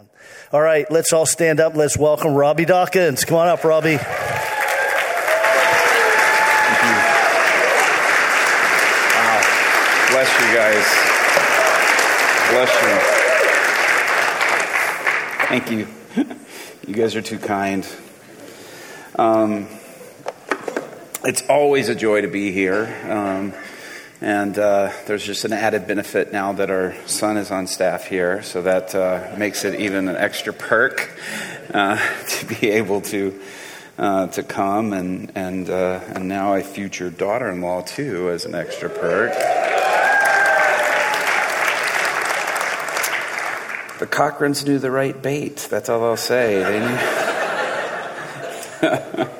on. All right, let's all stand up. Let's welcome Robbie Dawkins. Come on up, Robbie. Bless you guys. Bless you. Thank you. You guys are too kind. Um, it's always a joy to be here. Um, and uh, there's just an added benefit now that our son is on staff here, so that uh, makes it even an extra perk uh, to be able to uh, to come, and and uh, and now a future daughter-in-law too as an extra perk. The Cochrans knew the right bait. That's all I'll say. They knew.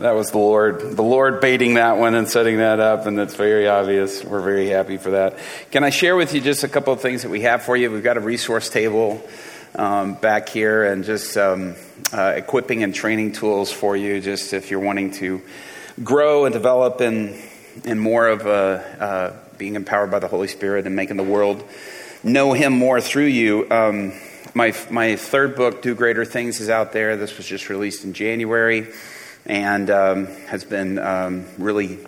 That was the Lord, the Lord baiting that one and setting that up, and that's very obvious. We're very happy for that. Can I share with you just a couple of things that we have for you? We've got a resource table um, back here, and just um, uh, equipping and training tools for you, just if you're wanting to grow and develop in in more of a, uh, being empowered by the Holy Spirit and making the world know Him more through you. Um, my my third book, Do Greater Things, is out there. This was just released in January and um, has been um, really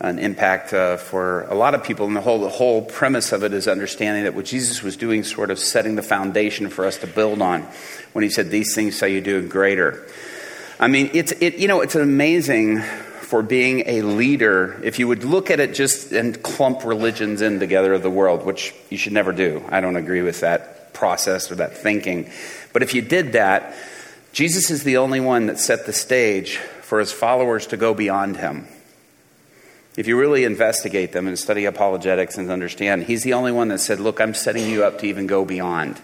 an impact uh, for a lot of people. And the whole, the whole premise of it is understanding that what Jesus was doing, sort of setting the foundation for us to build on when he said, These things shall you do greater. I mean, it's, it, you know, it's amazing for being a leader if you would look at it just and clump religions in together of the world, which you should never do. I don't agree with that process or that thinking. But if you did that, Jesus is the only one that set the stage for his followers to go beyond him. If you really investigate them and study apologetics and understand, he's the only one that said, Look, I'm setting you up to even go beyond.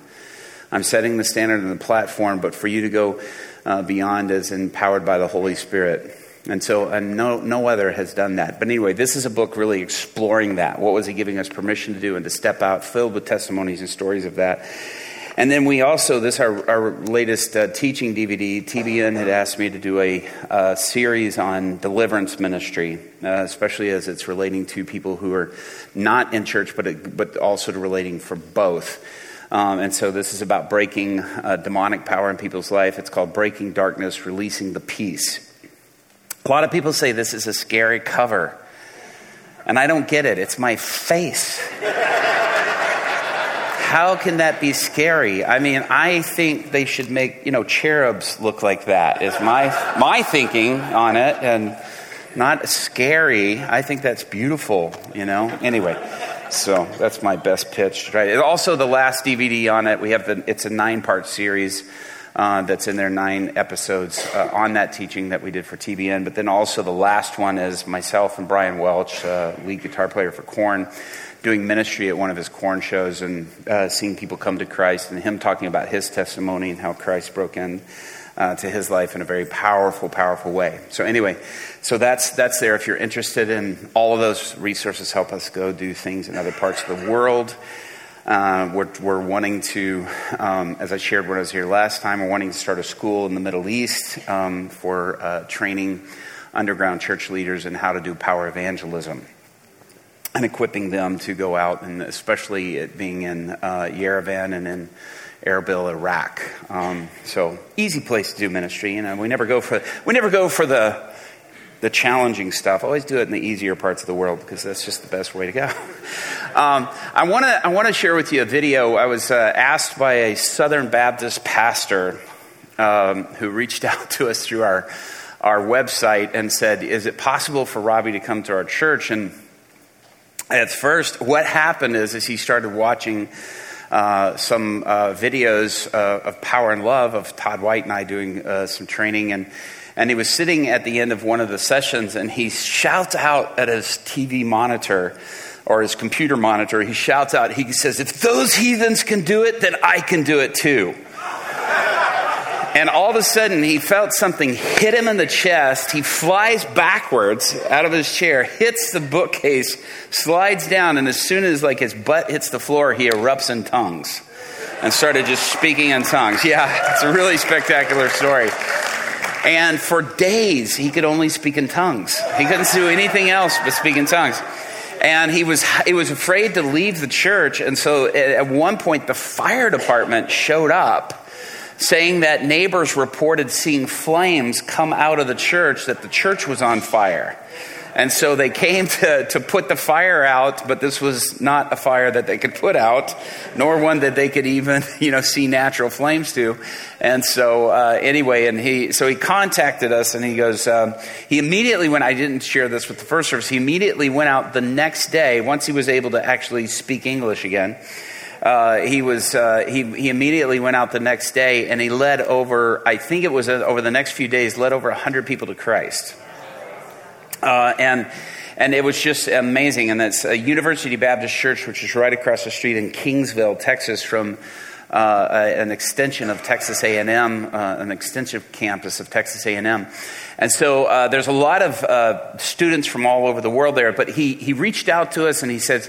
I'm setting the standard and the platform, but for you to go uh, beyond is empowered by the Holy Spirit. And so, and no, no other has done that. But anyway, this is a book really exploring that. What was he giving us permission to do and to step out, filled with testimonies and stories of that. And then we also, this our, our latest uh, teaching DVD, TBN had asked me to do a, a series on deliverance ministry, uh, especially as it's relating to people who are not in church, but, but also to relating for both. Um, and so this is about breaking uh, demonic power in people's life. It's called Breaking Darkness, Releasing the Peace. A lot of people say this is a scary cover. And I don't get it. It's my face how can that be scary? I mean, I think they should make, you know, cherubs look like that, is my, my thinking on it, and not scary. I think that's beautiful, you know? Anyway, so that's my best pitch. Right? Also, the last DVD on it, we have the, it's a nine part series. Uh, that's in there, nine episodes uh, on that teaching that we did for TBN. But then also the last one is myself and Brian Welch, uh, lead guitar player for Korn doing ministry at one of his Korn shows and uh, seeing people come to Christ and him talking about his testimony and how Christ broke in uh, to his life in a very powerful, powerful way. So anyway, so that's that's there. If you're interested in all of those resources, help us go do things in other parts of the world. Uh, we're, we're, wanting to, um, as I shared when I was here last time, we're wanting to start a school in the Middle East um, for uh, training underground church leaders in how to do power evangelism and equipping them to go out, and especially it being in uh, Yerevan and in Erbil, Iraq. Um, so easy place to do ministry. You know, we never go for we never go for the the challenging stuff. always do it in the easier parts of the world because that's just the best way to go. um, I want to I want to share with you a video. I was uh, asked by a Southern Baptist pastor um, who reached out to us through our our website and said, "Is it possible for Robbie to come to our church?" and at first, what happened is, is he started watching uh, some uh, videos uh, of Power and Love of Todd White and I doing uh, some training, and and he was sitting at the end of one of the sessions, and he shouts out at his TV monitor or his computer monitor. He shouts out, he says, "If those heathens can do it, then I can do it too." And all of a sudden, he felt something hit him in the chest. He flies backwards out of his chair, hits the bookcase, slides down, and as soon as like his butt hits the floor, he erupts in tongues and started just speaking in tongues. Yeah, it's a really spectacular story. And for days, he could only speak in tongues. He couldn't do anything else but speak in tongues. And he was, he was afraid to leave the church. And so at one point, the fire department showed up saying that neighbors reported seeing flames come out of the church, that the church was on fire. And so they came to, to put the fire out, but this was not a fire that they could put out, nor one that they could even, you know, see natural flames to. And so, uh, anyway, and he, so he contacted us and he goes, um, he immediately went, I didn't share this with the first service, he immediately went out the next day, once he was able to actually speak English again. Uh, he was uh, he, he immediately went out the next day and he led over i think it was uh, over the next few days led over 100 people to christ uh, and and it was just amazing. And that's a University Baptist Church, which is right across the street in Kingsville, Texas, from uh, an extension of Texas A&M, uh, an extensive campus of Texas A&M. And so uh, there's a lot of uh, students from all over the world there. But he he reached out to us and he says.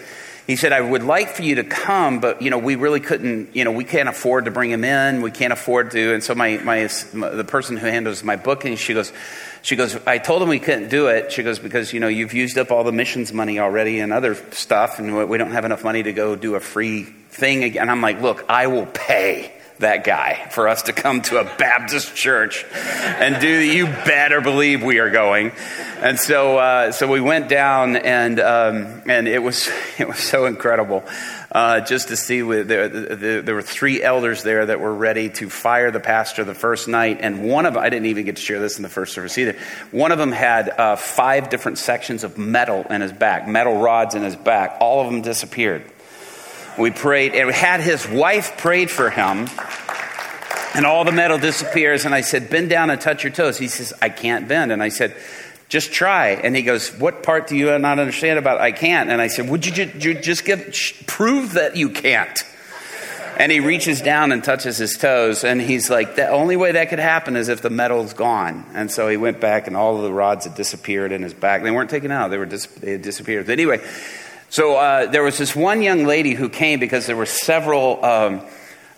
He said, I would like for you to come, but, you know, we really couldn't, you know, we can't afford to bring him in. We can't afford to. And so my, my, the person who handles my booking, she goes, she goes, I told him we couldn't do it. She goes, because, you know, you've used up all the missions money already and other stuff, and we don't have enough money to go do a free thing again. I'm like, look, I will pay that guy for us to come to a Baptist church and do, you better believe we are going. And so, uh, so we went down and, um, and it was, it was so incredible uh, just to see with, there, there, there, were three elders there that were ready to fire the pastor the first night. And one of them, I didn't even get to share this in the first service either. One of them had uh, five different sections of metal in his back, metal rods in his back. All of them disappeared. We prayed, and we had his wife prayed for him and all the metal disappears. And I said, Bend down and touch your toes. He says, I can't bend. And I said, just try. And he goes, What part do you not understand about I can't? And I said, Would you, you just give, prove that you can't? And he reaches down and touches his toes, and he's like, The only way that could happen is if the metal's gone. And so he went back, and all of the rods had disappeared in his back. They weren't taken out, they, were dis- they had disappeared. But anyway, so uh, there was this one young lady who came because there were several. Um,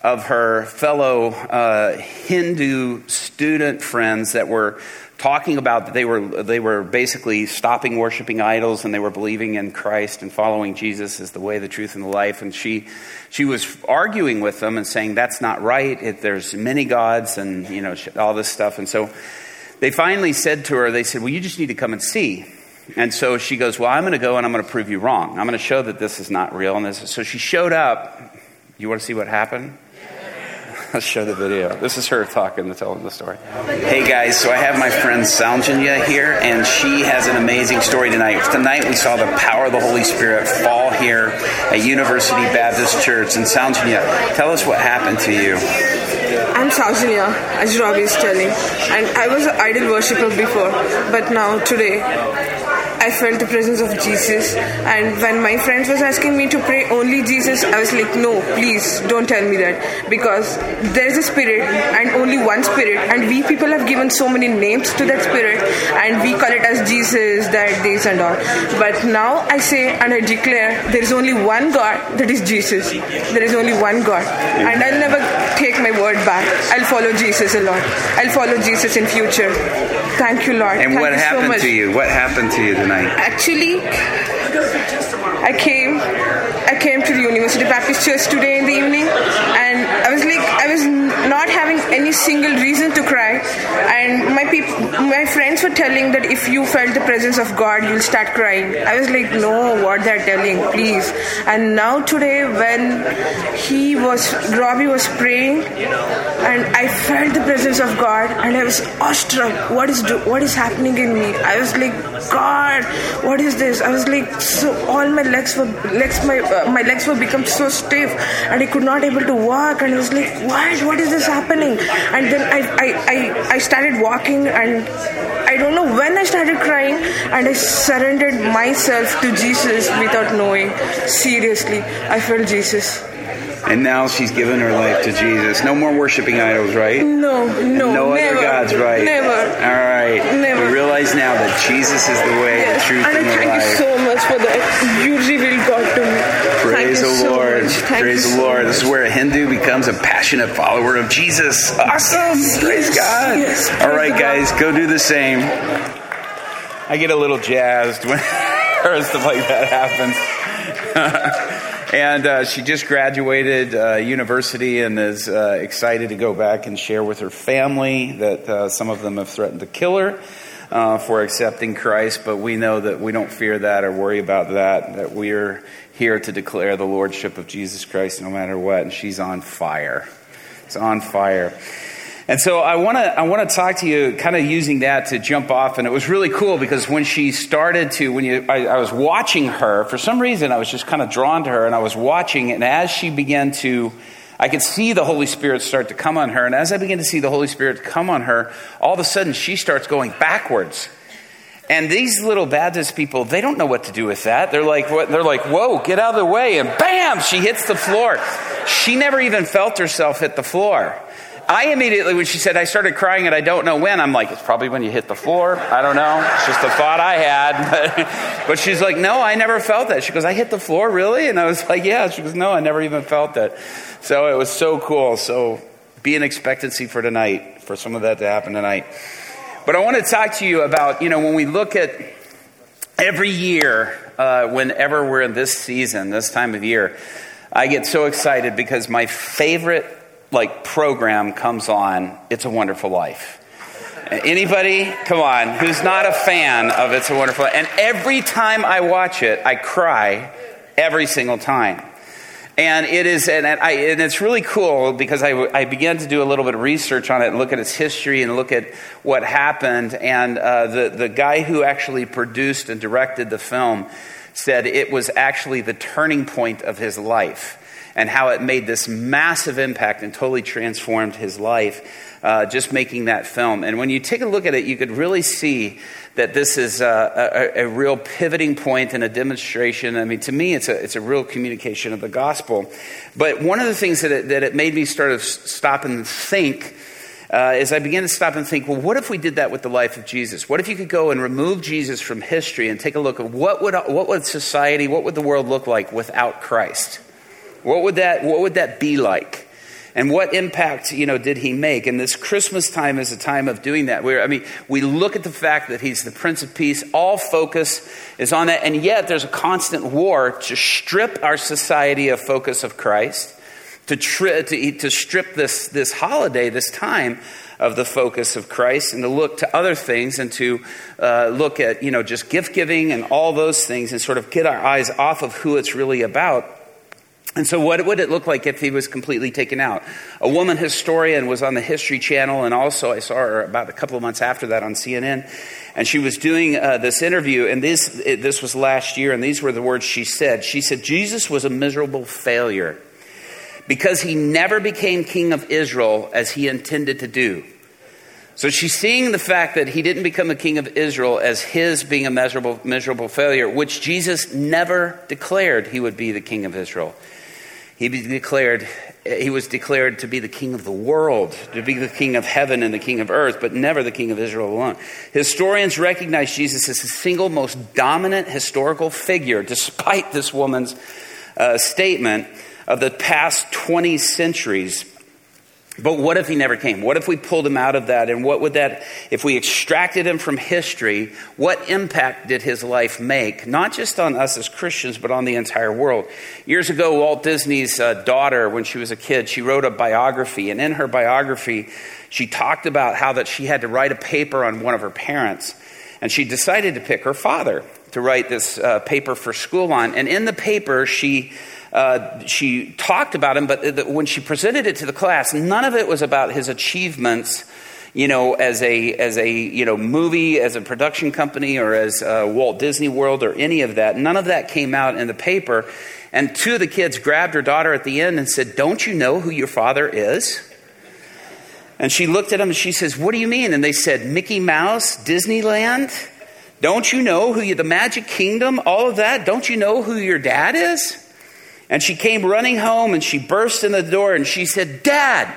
of her fellow uh, Hindu student friends that were talking about that they were, they were basically stopping worshiping idols and they were believing in Christ and following Jesus as the way, the truth, and the life. And she, she was arguing with them and saying, that's not right. It, there's many gods and, you know, all this stuff. And so they finally said to her, they said, well, you just need to come and see. And so she goes, well, I'm going to go and I'm going to prove you wrong. I'm going to show that this is not real. And this, so she showed up. You want to see what happened? Let's show the video. This is her talking telling the story. Hey guys, so I have my friend Saljanya here, and she has an amazing story tonight. Tonight we saw the power of the Holy Spirit fall here at University Baptist Church. And Saljanya, tell us what happened to you. I'm Saljanya, as Robbie is telling, and I was an idol worshiper before, but now today I felt the presence of Jesus. And when my friends was asking me to pray only Jesus, I was like, no, please don't tell me that because there is a spirit and only one spirit, and we people have given so many names to that spirit, and we call it as Jesus, that, this, and all. But now I say and I declare there is only one God, that is Jesus. There is only one God, and I'll never take my word back. I'll follow Jesus a lot. I'll follow Jesus in future. Thank you, Lord. And Thank what you happened so to you? What happened to you tonight? Actually, I came I came to the University Baptist Church today in the evening and I was like I was not having any single reason to cry and my people my friends were telling that if you felt the presence of God you'll start crying. I was like no what they're telling please and now today when he was Robbie was praying and I felt the presence of God and I was awestruck what is do, what is happening in me. I was like God what is this? I was like so all my legs were legs my uh, my legs were become so stiff and I could not able to walk and I was like what what is this happening and then I, I, I, I started walking and I don't know when I started crying and I surrendered myself to Jesus without knowing seriously I felt Jesus And now she's given her life to Jesus. No more worshiping idols, right? no no no never other gods, right? never All right. Never. We realize now that Jesus is the way, Yes, the truth, and I and the thank you so much for that. You revealed God to me. thank Praise you the so Lord. much. Praise the so Lord. This is where a Hindu becomes a passionate follower of Jesus. Awesome. Praise Yes, God. yes. All right, Praise guys, go do the same. I get a little jazzed when. her, stuff like that happens. and uh, she just graduated uh, university and is uh, excited to go back and share with her family that uh, some of them have threatened to kill her. Uh, for accepting Christ, but we know that we don't fear that or worry about that, that we're here to declare the Lordship of Jesus Christ no matter what, and she's on fire. It's on fire. And so I want to I want to talk to you, kind of using that to jump off. And it was really cool because when she started to, when you, I, I was watching her for some reason, I was just kind of drawn to her, and I was watching, and as she began to, I could see the Holy Spirit start to come on her, and as I began to see the Holy Spirit come on her, all of a sudden she starts going backwards. And these little Baptist people, they don't know what to do with that. They're like, what? they're like, whoa, get out of the way. And bam, she hits the floor. She never even felt herself hit the floor. I immediately, when she said, I started crying and I don't know when, I'm like, it's probably when you hit the floor. I don't know. It's just a thought I had. but she's like, no, I never felt that. She goes, I hit the floor, really? And I was like, yeah. She goes, no, I never even felt that. So it was so cool. So be in expectancy for tonight, for some of that to happen tonight. But I want to talk to you about, you know, when we look at every year, uh, whenever we're in this season, this time of year, I get so excited because my favorite like program comes on. It's a Wonderful Life. Anybody, come on, who's not a fan of It's a Wonderful Life? And every time I watch it, I cry every single time. And it is, and, I, and it's really cool because I, I, began to do a little bit of research on it and look at its history and look at what happened. And uh, the, the guy who actually produced and directed the film said it was actually the turning point of his life and how it made this massive impact and totally transformed his life. Uh, just making that film. And when you take a look at it, you could really see that this is a, a, a, real pivoting point and a demonstration. I mean, to me, it's a, it's a real communication of the gospel. But one of the things that it, that it made me start to stop and think uh, is I began to stop and think, well, what if we did that with the life of Jesus? What if you could go and remove Jesus from history and take a look at what would, what would society, what would the world look like without Christ? What would that, what would that be like? And what impact, you know, did he make? And this Christmas time is a time of doing that. Where I mean, we look at the fact that he's the Prince of Peace. All focus is on that, and yet there's a constant war to strip our society of focus of Christ, to tri- to, to strip this this holiday, this time of the focus of Christ, and to look to other things, and to uh, look at you know just gift giving and all those things, and sort of get our eyes off of who it's really about and so, what would it look like if he was completely taken out? A woman historian was on the History Channel, and also I saw her about a couple of months after that on CNN. And she was doing uh, this interview, and this, it, this was last year, and these were the words she said. She said, Jesus was a miserable failure because he never became king of Israel as he intended to do. So she's seeing the fact that he didn't become the king of Israel as his being a miserable, miserable failure, which Jesus never declared he would be the king of Israel. He declared he was declared to be the king of the world, to be the king of heaven and the king of earth, but never the king of Israel alone. Historians recognize Jesus as the single most dominant historical figure, despite this woman's uh, statement of the past 20 centuries but what if he never came? What if we pulled him out of that? And what would that, if we extracted him from history, what impact did his life make? Not just on us as Christians, but on the entire world. Years ago, Walt Disney's uh, daughter, when she was a kid, she wrote a biography. And in her biography, she talked about how that she had to write a paper on one of her parents. And she decided to pick her father to write this uh, paper for school on. And in the paper, she uh, she talked about him, but when she presented it to the class, none of it was about his achievements you know, as a as a you know movie, as a production company, or as uh, Walt Disney World, or any of that. None of that came out in the paper. And two of the kids grabbed her daughter at the end and said, "Don't you know who your father is?" And she looked at them and she says, "What do you mean?" And they said, "Mickey Mouse, Disneyland." Don't you know who you, the Magic Kingdom, all of that? Don't you know who your dad is? And she came running home and she burst in the door and she said, Dad,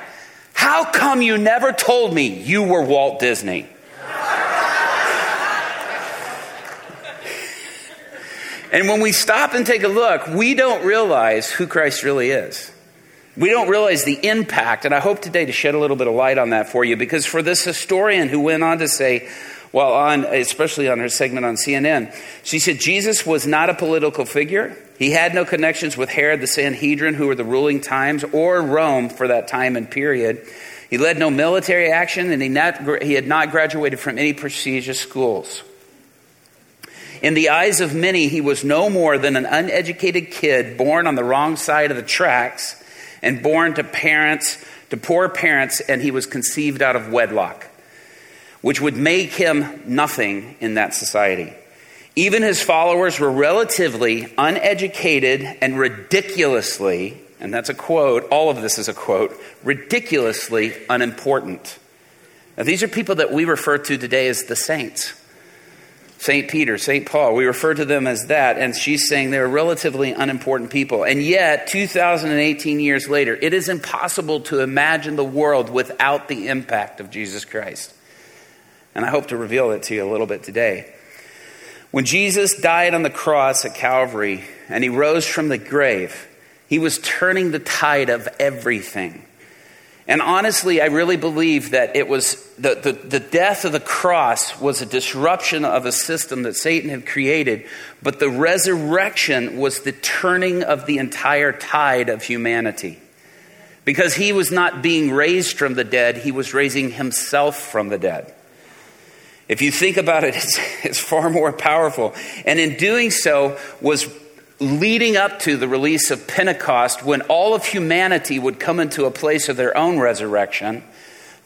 how come you never told me you were Walt Disney? and when we stop and take a look, we don't realize who Christ really is. We don't realize the impact, and I hope today to shed a little bit of light on that for you, because for this historian who went on to say, well, on, especially on her segment on CNN. She said Jesus was not a political figure. He had no connections with Herod the Sanhedrin, who were the ruling times, or Rome for that time and period. He led no military action, and he, not, he had not graduated from any prestigious schools. In the eyes of many, he was no more than an uneducated kid born on the wrong side of the tracks and born to parents, to poor parents, and he was conceived out of wedlock, which would make him nothing in that society. Even his followers were relatively uneducated and ridiculously, and that's a quote, all of this is a quote, ridiculously unimportant. Now, these are people that we refer to today as the saints. St. Peter, St. Paul, we refer to them as that, and she's saying they're relatively unimportant people. And yet, 2018 years later, it is impossible to imagine the world without the impact of Jesus Christ. And I hope to reveal it to you a little bit today. When Jesus died on the cross at Calvary and he rose from the grave, he was turning the tide of everything. And honestly, I really believe that it was the, the, the, death of the cross was a disruption of a system that Satan had created, but the resurrection was the turning of the entire tide of humanity. Because he was not being raised from the dead, he was raising himself from the dead. If you think about it, it's, it's far more powerful. And in doing so, was leading up to the release of Pentecost when all of humanity would come into a place of their own resurrection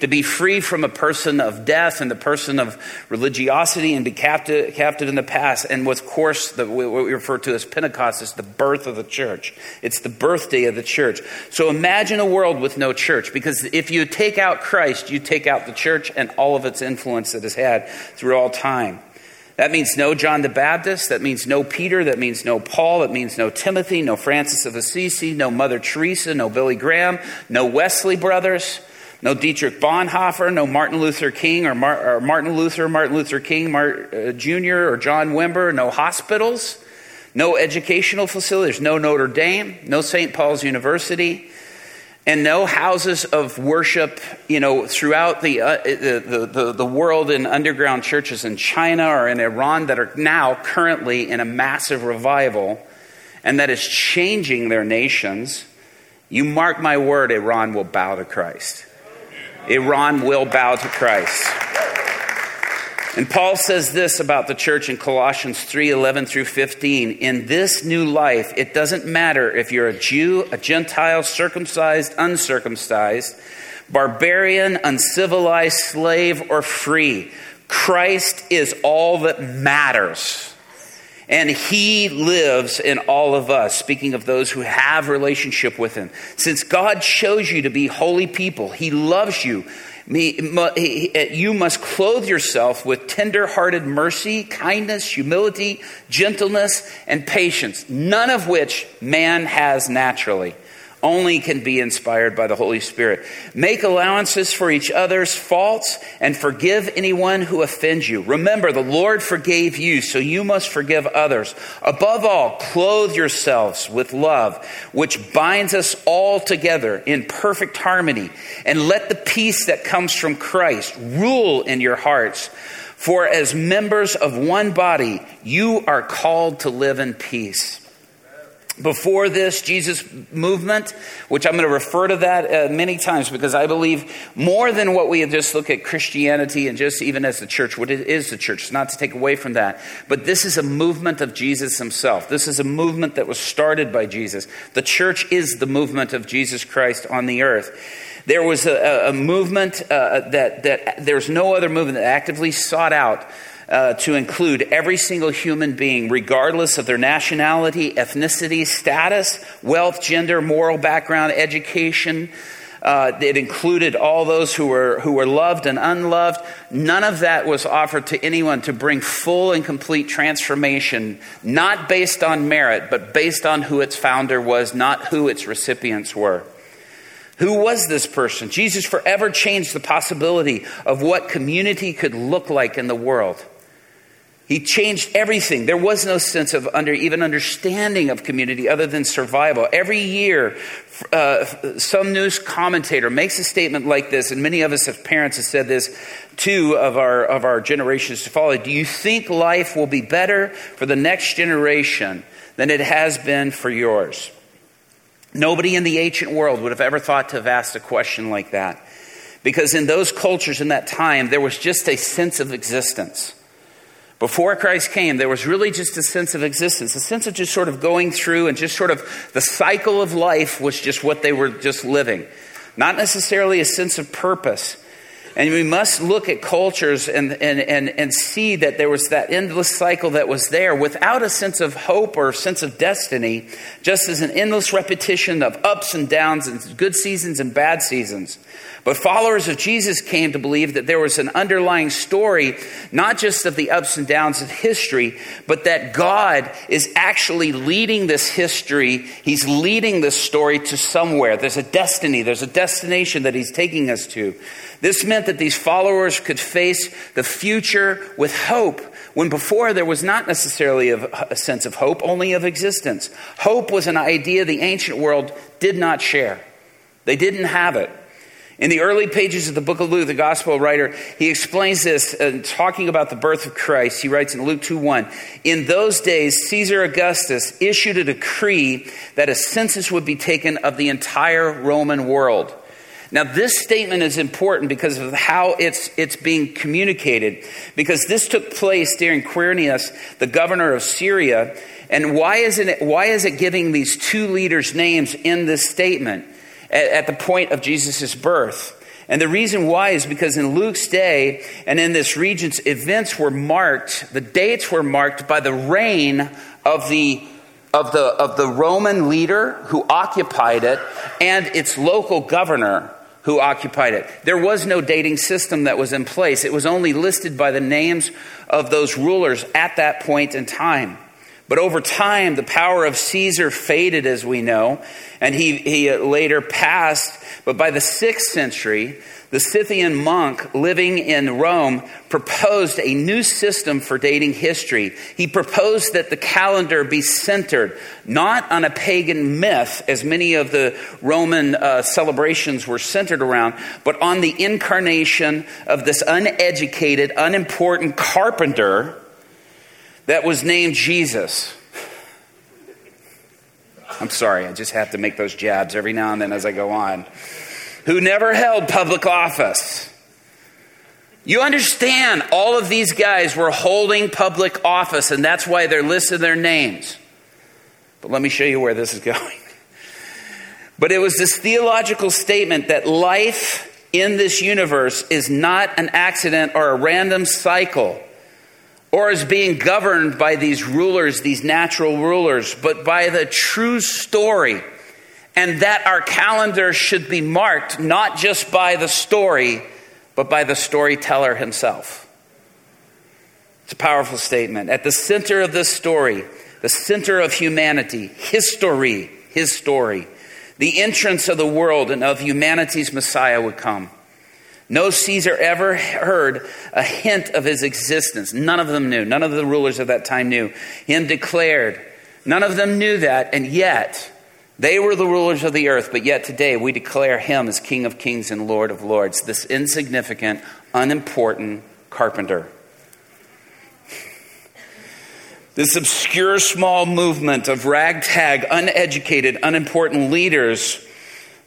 to be free from a person of death and the person of religiosity and be captive, captive in the past. And of course, the, what we refer to as Pentecost is the birth of the church. It's the birthday of the church. So imagine a world with no church, because if you take out Christ, you take out the church and all of its influence that has had through all time. That means no John the Baptist. That means no Peter. That means no Paul. That means no Timothy, no Francis of Assisi, no Mother Teresa, no Billy Graham, no Wesley brothers. No Dietrich Bonhoeffer, no Martin Luther King or, Mar- or Martin Luther, Martin Luther King Mart, uh, Jr. or John Wimber, no hospitals, no educational facilities, no Notre Dame, no St. Paul's University, and no houses of worship, you know, throughout the, uh, the, the, the world in underground churches in China or in Iran that are now currently in a massive revival and that is changing their nations. You mark my word, Iran will bow to Christ. Iran will bow to Christ. And Paul says this about the church in Colossians 3 11 through 15. In this new life, it doesn't matter if you're a Jew, a Gentile, circumcised, uncircumcised, barbarian, uncivilized, slave, or free. Christ is all that matters. And he lives in all of us, speaking of those who have relationship with him. Since God chose you to be holy people, he loves you. Eh, you must clothe yourself with tender-hearted mercy, kindness, humility, gentleness, and patience, none of which man has naturally only can be inspired by the Holy Spirit. Make allowances for each other's faults and forgive anyone who offends you. Remember, the Lord forgave you, so you must forgive others. Above all, clothe yourselves with love, which binds us all together in perfect harmony. And let the peace that comes from Christ rule in your hearts. For as members of one body, you are called to live in peace. Before this Jesus movement, which I'm going to refer to that uh, many times because I believe more than what we just look at Christianity and just even as the church, what it is the church, not to take away from that. But this is a movement of Jesus himself. This is a movement that was started by Jesus. The church is the movement of Jesus Christ on the earth. There was a, a movement uh, that, that there's no other movement that actively sought out uh, to include every single human being, regardless of their nationality, ethnicity, status, wealth, gender, moral background, education. Uh, it included all those who were, who were loved and unloved. None of that was offered to anyone to bring full and complete transformation, not based on merit, but based on who its founder was, not who its recipients were. Who was this person? Jesus forever changed the possibility of what community could look like in the world. He changed everything. There was no sense of under, even understanding of community other than survival. Every year, uh, some news commentator makes a statement like this, and many of us as parents have said this too of our, of our generations to follow. Do you think life will be better for the next generation than it has been for yours? Nobody in the ancient world would have ever thought to have asked a question like that. Because in those cultures in that time, there was just a sense of existence. Before Christ came, there was really just a sense of existence, a sense of just sort of going through and just sort of the cycle of life was just what they were just living. Not necessarily a sense of purpose. And we must look at cultures and, and, and, and see that there was that endless cycle that was there without a sense of hope or sense of destiny, just as an endless repetition of ups and downs and good seasons and bad seasons. But followers of Jesus came to believe that there was an underlying story, not just of the ups and downs of history, but that God is actually leading this history. He's leading this story to somewhere. There's a destiny, there's a destination that He's taking us to. This meant that these followers could face the future with hope when before there was not necessarily a sense of hope, only of existence. Hope was an idea the ancient world did not share, they didn't have it. In the early pages of the book of Luke, the gospel writer, he explains this, uh, talking about the birth of Christ. He writes in Luke 2 1 In those days, Caesar Augustus issued a decree that a census would be taken of the entire Roman world. Now, this statement is important because of how it's, it's being communicated, because this took place during Quirinius, the governor of Syria. And why, isn't it, why is it giving these two leaders' names in this statement? at, at the point of Jesus' birth. And the reason why is because in Luke's day and in this region's events were marked, the dates were marked by the reign of the of the of the Roman leader who occupied it and its local governor who occupied it. There was no dating system that was in place. It was only listed by the names of those rulers at that point in time. But over time, the power of Caesar faded, as we know, and he, he later passed. But by the sixth century, the Scythian monk living in Rome proposed a new system for dating history. He proposed that the calendar be centered not on a pagan myth, as many of the Roman uh, celebrations were centered around, but on the incarnation of this uneducated, unimportant carpenter that was named Jesus. I'm sorry, I just have to make those jabs every now and then as I go on. Who never held public office. You understand, all of these guys were holding public office, and that's why they're listed their names. But let me show you where this is going. But it was this theological statement that life in this universe is not an accident or a random cycle or as being governed by these rulers, these natural rulers, but by the true story. And that our calendar should be marked not just by the story, but by the storyteller himself. It's a powerful statement. At the center of this story, the center of humanity, history, his story, the entrance of the world and of humanity's Messiah would come. No Caesar ever heard a hint of his existence. None of them knew. None of the rulers of that time knew. Him declared. None of them knew that, and yet they were the rulers of the earth, but yet today we declare him as King of kings and Lord of lords, this insignificant, unimportant carpenter. This obscure small movement of ragtag, uneducated, unimportant leaders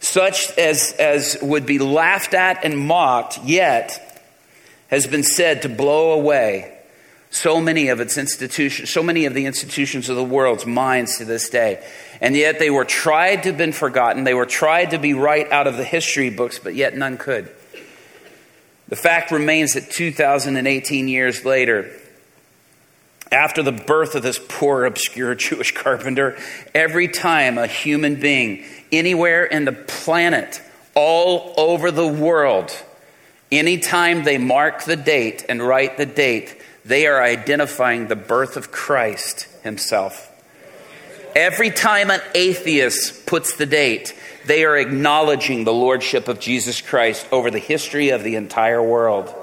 such as, as would be laughed at and mocked, yet has been said to blow away so many of its institutions, so many of the institutions of the world's minds to this day. And yet they were tried to have been forgotten. They were tried to be right out of the history books, but yet none could. The fact remains that 2018 years later, after the birth of this poor, obscure Jewish carpenter, every time a human being anywhere in the planet, all over the world, anytime they mark the date and write the date, they are identifying the birth of Christ himself. Every time an atheist puts the date, they are acknowledging the lordship of Jesus Christ over the history of the entire world.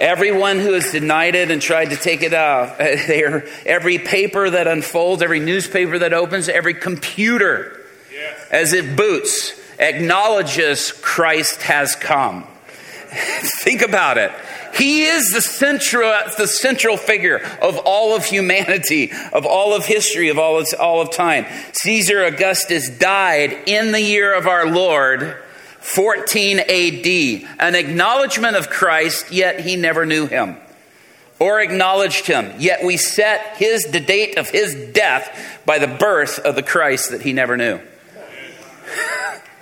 Everyone who has denied it and tried to take it are, every paper that unfolds, every newspaper that opens, every computer as it boots acknowledges Christ has come. Think about it. He is the central, the central figure of all of humanity, of all of history, of all of, all of time. Caesar Augustus died in the year of our Lord, 14 AD. An acknowledgement of Christ, yet he never knew him or acknowledged him. Yet we set his, the date of his death by the birth of the Christ that he never knew.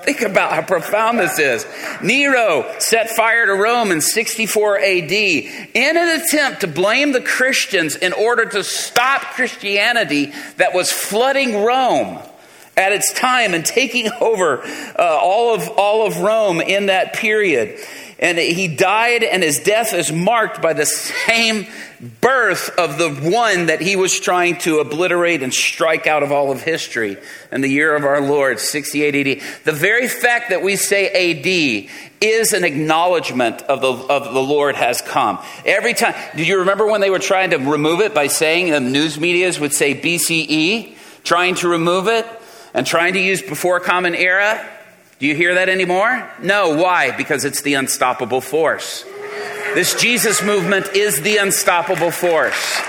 Think about how profound this is. Nero set fire to Rome in 64 AD in an attempt to blame the Christians in order to stop Christianity that was flooding Rome at its time and taking over uh, all of all of Rome in that period. And he died, and his death is marked by the same birth of the one that he was trying to obliterate and strike out of all of history in the year of our Lord, 68 AD. The very fact that we say AD is an acknowledgement of the, of the Lord has come. Every time, do you remember when they were trying to remove it by saying the news medias would say BCE, trying to remove it and trying to use before common era? Do you hear that anymore? No. Why? Because it's the unstoppable force. This Jesus movement is the unstoppable force.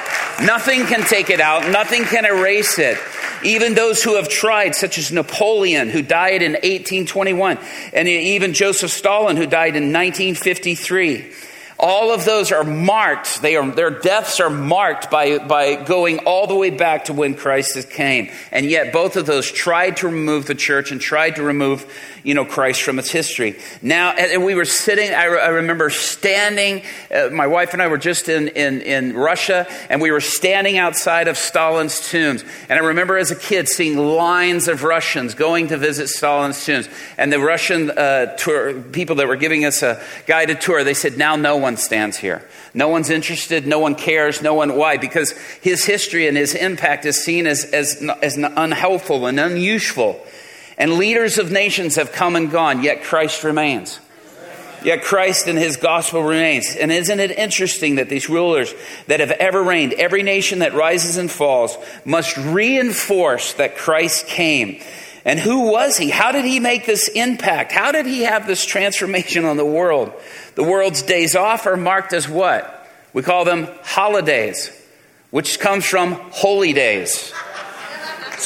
Nothing can take it out, nothing can erase it. Even those who have tried, such as Napoleon, who died in 1821, and even Joseph Stalin, who died in 1953. All of those are marked. They are, their deaths are marked by, by going all the way back to when Christ came. And yet both of those tried to remove the church and tried to remove, you know, Christ from its history. Now, and we were sitting, I, re, I remember standing, uh, my wife and I were just in, in, in Russia, and we were standing outside of Stalin's tombs. And I remember as a kid seeing lines of Russians going to visit Stalin's tombs. And the Russian uh, tour, people that were giving us a guided tour, they said, now no stands here. No one's interested. No one cares. No one, why? Because his history and his impact is seen as, as, as unhelpful and unuseful. And leaders of nations have come and gone, yet Christ remains. Yet Christ and his gospel remains. And isn't it interesting that these rulers that have ever reigned, every nation that rises and falls, must reinforce that Christ came and who was he? How did he make this impact? How did he have this transformation on the world? The world's days off are marked as what? We call them holidays, which comes from holy days.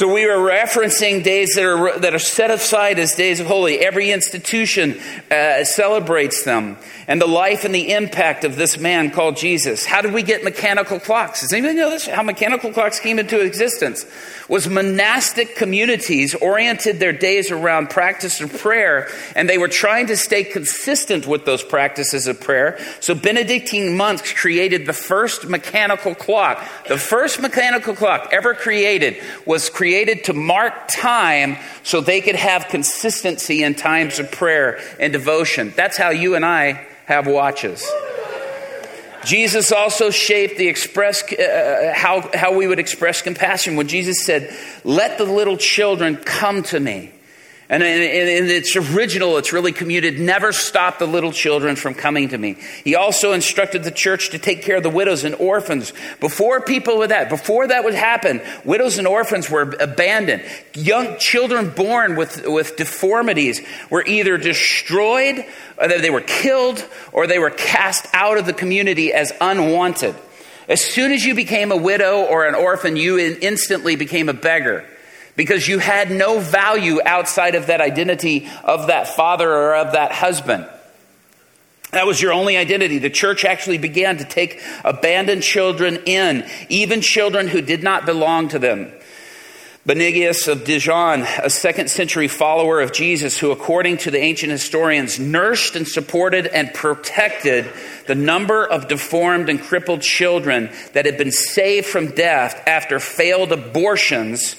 So we are referencing days that are, that are set aside as days of holy. Every institution uh, celebrates them. And the life and the impact of this man called Jesus. How did we get mechanical clocks? Does anybody know this? How mechanical clocks came into existence? Was monastic communities oriented their days around practice of prayer, and they were trying to stay consistent with those practices of prayer. So Benedictine monks created the first mechanical clock. The first mechanical clock ever created was created to mark time so they could have consistency in times of prayer and devotion. That's how you and I have watches. Jesus also shaped the express uh, how, how we would express compassion when Jesus said, "Let the little children come to me." And in its original, it's really commuted never stop the little children from coming to me. He also instructed the church to take care of the widows and orphans. Before people with that, before that would happen, widows and orphans were abandoned. Young children born with, with deformities were either destroyed, or they were killed, or they were cast out of the community as unwanted. As soon as you became a widow or an orphan, you instantly became a beggar because you had no value outside of that identity of that father or of that husband. That was your only identity. The church actually began to take abandoned children in, even children who did not belong to them. Benignus of Dijon, a second century follower of Jesus, who, according to the ancient historians, nursed and supported and protected the number of deformed and crippled children that had been saved from death after failed abortions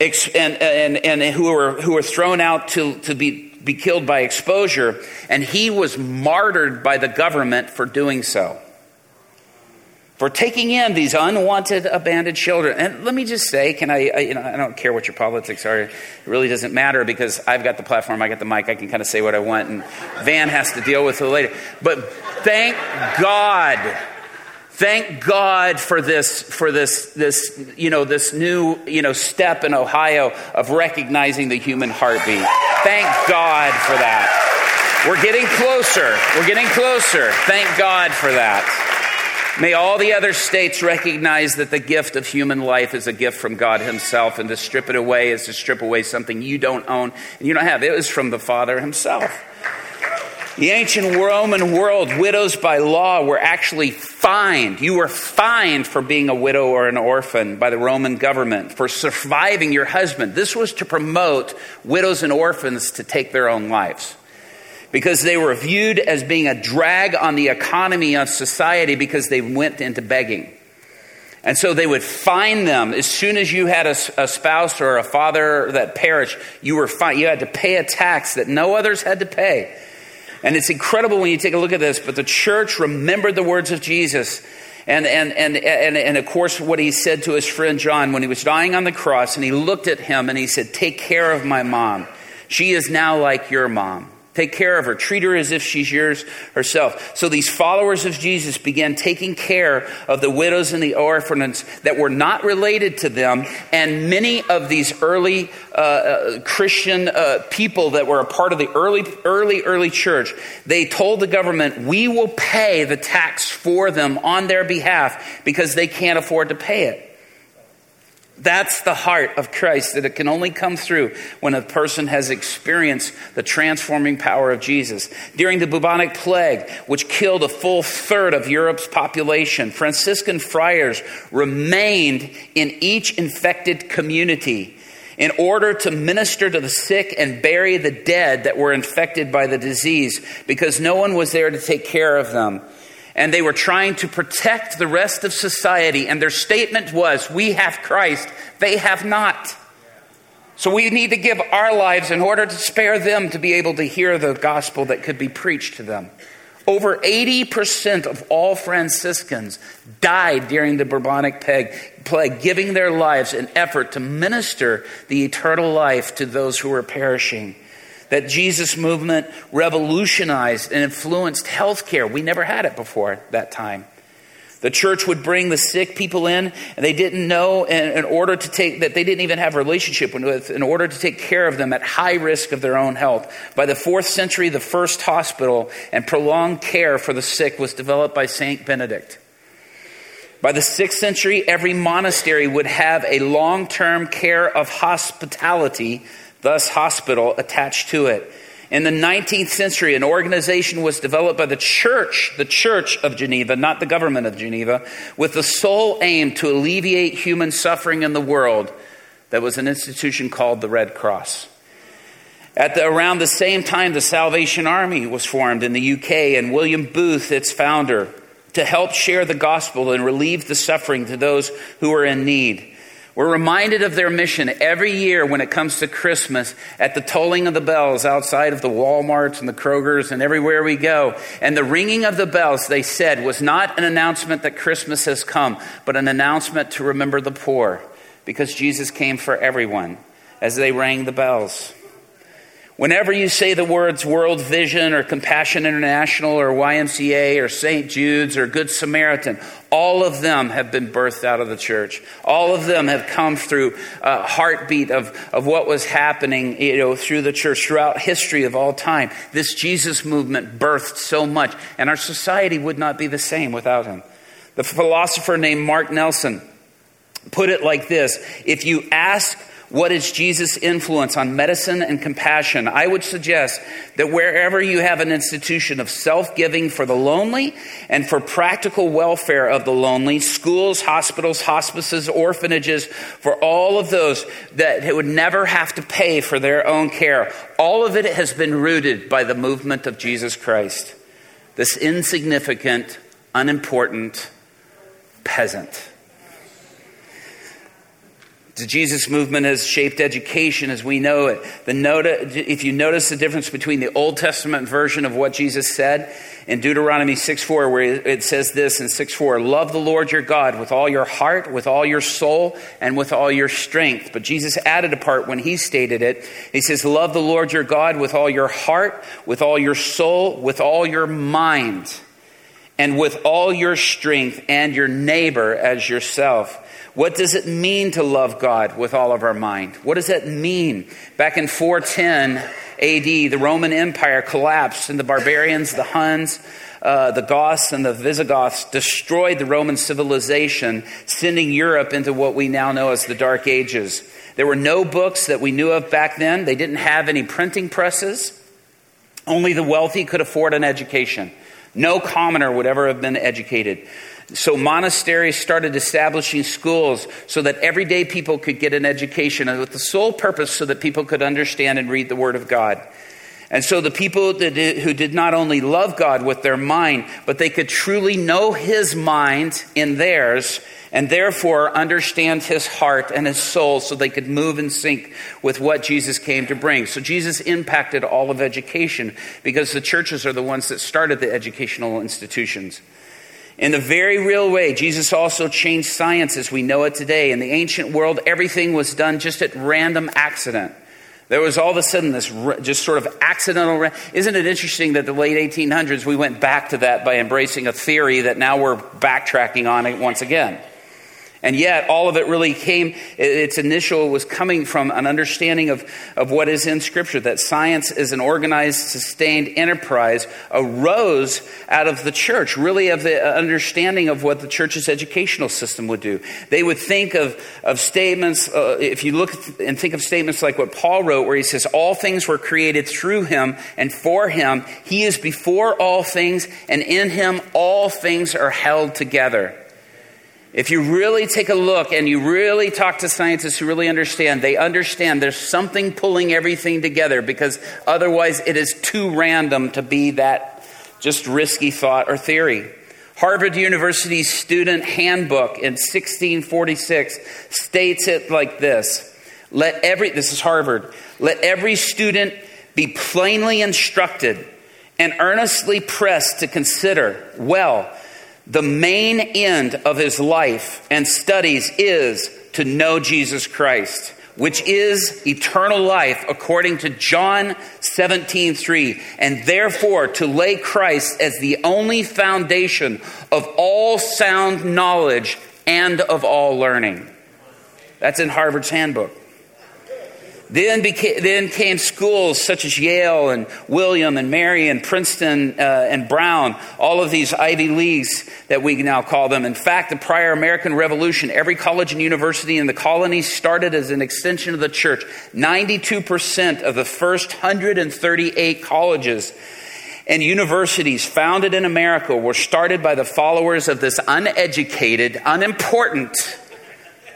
and, and, and who were, who were thrown out to, to be, be killed by exposure, and he was martyred by the government for doing so. for taking in these unwanted, abandoned children. And let me just say, can I, I, you know, I don't care what your politics are. It really doesn't matter because I've got the platform, I got the mic, I can kind of say what I want, and Van has to deal with it later. But thank God. Thank God for this, for this, this, you know, this new, you know, step in Ohio of recognizing the human heartbeat. Thank God for that. We're getting closer. We're getting closer. Thank God for that. May all the other states recognize that the gift of human life is a gift from God Himself, and to strip it away is to strip away something you don't own and you don't have. It was from the Father Himself. The ancient Roman world, widows by law were actually fined. You were fined for being a widow or an orphan by the Roman government, for surviving your husband. This was to promote widows and orphans to take their own lives because they were viewed as being a drag on the economy of society because they went into begging. And so they would fine them as soon as you had a, a, spouse or a father that perished, you were fine. You had to pay a tax that no others had to pay. And it's incredible when you take a look at this, but the church remembered the words of Jesus. And, and, and, and, and of course, what he said to his friend John when he was dying on the cross, and he looked at him and he said, Take care of my mom. She is now like your mom. Take care of her. Treat her as if she's yours herself. So these followers of Jesus began taking care of the widows and the orphans that were not related to them. And many of these early uh, uh, Christian uh, people that were a part of the early, early, early church, they told the government, we will pay the tax for them on their behalf because they can't afford to pay it. That's the heart of Christ, that it can only come through when a person has experienced the transforming power of Jesus. During the bubonic plague, which killed a full third of Europe's population, Franciscan friars remained in each infected community in order to minister to the sick and bury the dead that were infected by the disease because no one was there to take care of them and they were trying to protect the rest of society. And their statement was, We have Christ, they have not. So we need to give our lives in order to spare them to be able to hear the gospel that could be preached to them. Over 80% of all Franciscans died during the bubonic plague, giving their lives in effort to minister the eternal life to those who were perishing that Jesus movement revolutionized and influenced healthcare. We never had it before that time. The church would bring the sick people in, and they didn't know in, in, order to take that they didn't even have a relationship with, in order to take care of them at high risk of their own health. By the fourth century, the first hospital and prolonged care for the sick was developed by Saint Benedict. By the sixth century, every monastery would have a long term care of hospitality thus hospital attached to it. In the 19th century, an organization was developed by the church, the church of Geneva, not the government of Geneva, with the sole aim to alleviate human suffering in the world. That was an institution called the Red Cross. At the, around the same time, the Salvation Army was formed in the UK, and William Booth, its founder, to help share the gospel and relieve the suffering to those who were in need. We're reminded of their mission every year when it comes to Christmas at the tolling of the bells outside of the Walmarts and the Krogers and everywhere we go. And the ringing of the bells, they said, was not an announcement that Christmas has come, but an announcement to remember the poor because Jesus came for everyone as they rang the bells. Whenever you say the words World Vision or Compassion International or YMCA or St. Jude's or Good Samaritan, all of them have been birthed out of the church. All of them have come through a heartbeat of, of what was happening you know, through the church throughout history of all time. This Jesus movement birthed so much, and our society would not be the same without him. The philosopher named Mark Nelson put it like this If you ask what is Jesus' influence on medicine and compassion? I would suggest that wherever you have an institution of self giving for the lonely and for practical welfare of the lonely, schools, hospitals, hospices, orphanages, for all of those that would never have to pay for their own care, all of it has been rooted by the movement of Jesus Christ. This insignificant, unimportant peasant The Jesus movement has shaped education as we know it. The if you notice the difference between the Old Testament version of what Jesus said in Deuteronomy 6 4, where it says this in 6 4 Love the Lord your God with all your heart, with all your soul, and with all your strength. But Jesus added a part when he stated it. He says, Love the Lord your God with all your heart, with all your soul, with all your mind, and with all your strength, and your neighbor as yourself. What does it mean to love God with all of our mind? What does that mean? Back in 410 AD, the Roman Empire collapsed, and the barbarians, the Huns, uh, the Goths, and the Visigoths destroyed the Roman civilization, sending Europe into what we now know as the Dark Ages. There were no books that we knew of back then, they didn't have any printing presses. Only the wealthy could afford an education. No commoner would ever have been educated. So monasteries started establishing schools so that everyday people could get an education and with the sole purpose so that people could understand and read the Word of God. And so the people that, who did not only love God with their mind, but they could truly know His mind in theirs and therefore understand His heart and His soul so they could move in sync with what Jesus came to bring. So Jesus impacted all of education because the churches are the ones that started the educational institutions. In the very real way, Jesus also changed science as we know it today. In the ancient world, everything was done just at random accident. There was all of a sudden this just sort of accidental. Isn't it interesting that the late 1800s we went back to that by embracing a theory that now we're backtracking on it once again? And yet, all of it really came, its initial was coming from an understanding of, of what is in Scripture, that science is an organized, sustained enterprise, arose out of the church, really of the understanding of what the church's educational system would do. They would think of, of statements, uh, if you look and think of statements like what Paul wrote, where he says, All things were created through him and for him. He is before all things, and in him all things are held together. If you really take a look and you really talk to scientists who really understand, they understand there's something pulling everything together because otherwise it is too random to be that just risky thought or theory. Harvard University's student handbook in 1646 states it like this. Let every, this is Harvard, let every student be plainly instructed and earnestly pressed to consider well the main end of his life and studies is to know Jesus Christ, which is eternal life according to John 17, 3, and therefore to lay Christ as the only foundation of all sound knowledge and of all learning. That's in Harvard's handbook. Then, then came schools such as Yale and William and Mary and Princeton uh, and Brown, all of these Ivy Leagues that we now call them. In fact, the prior American Revolution, every college and university in the colonies started as an extension of the church. 92% of the first 138 colleges and universities founded in America were started by the followers of this uneducated, unimportant,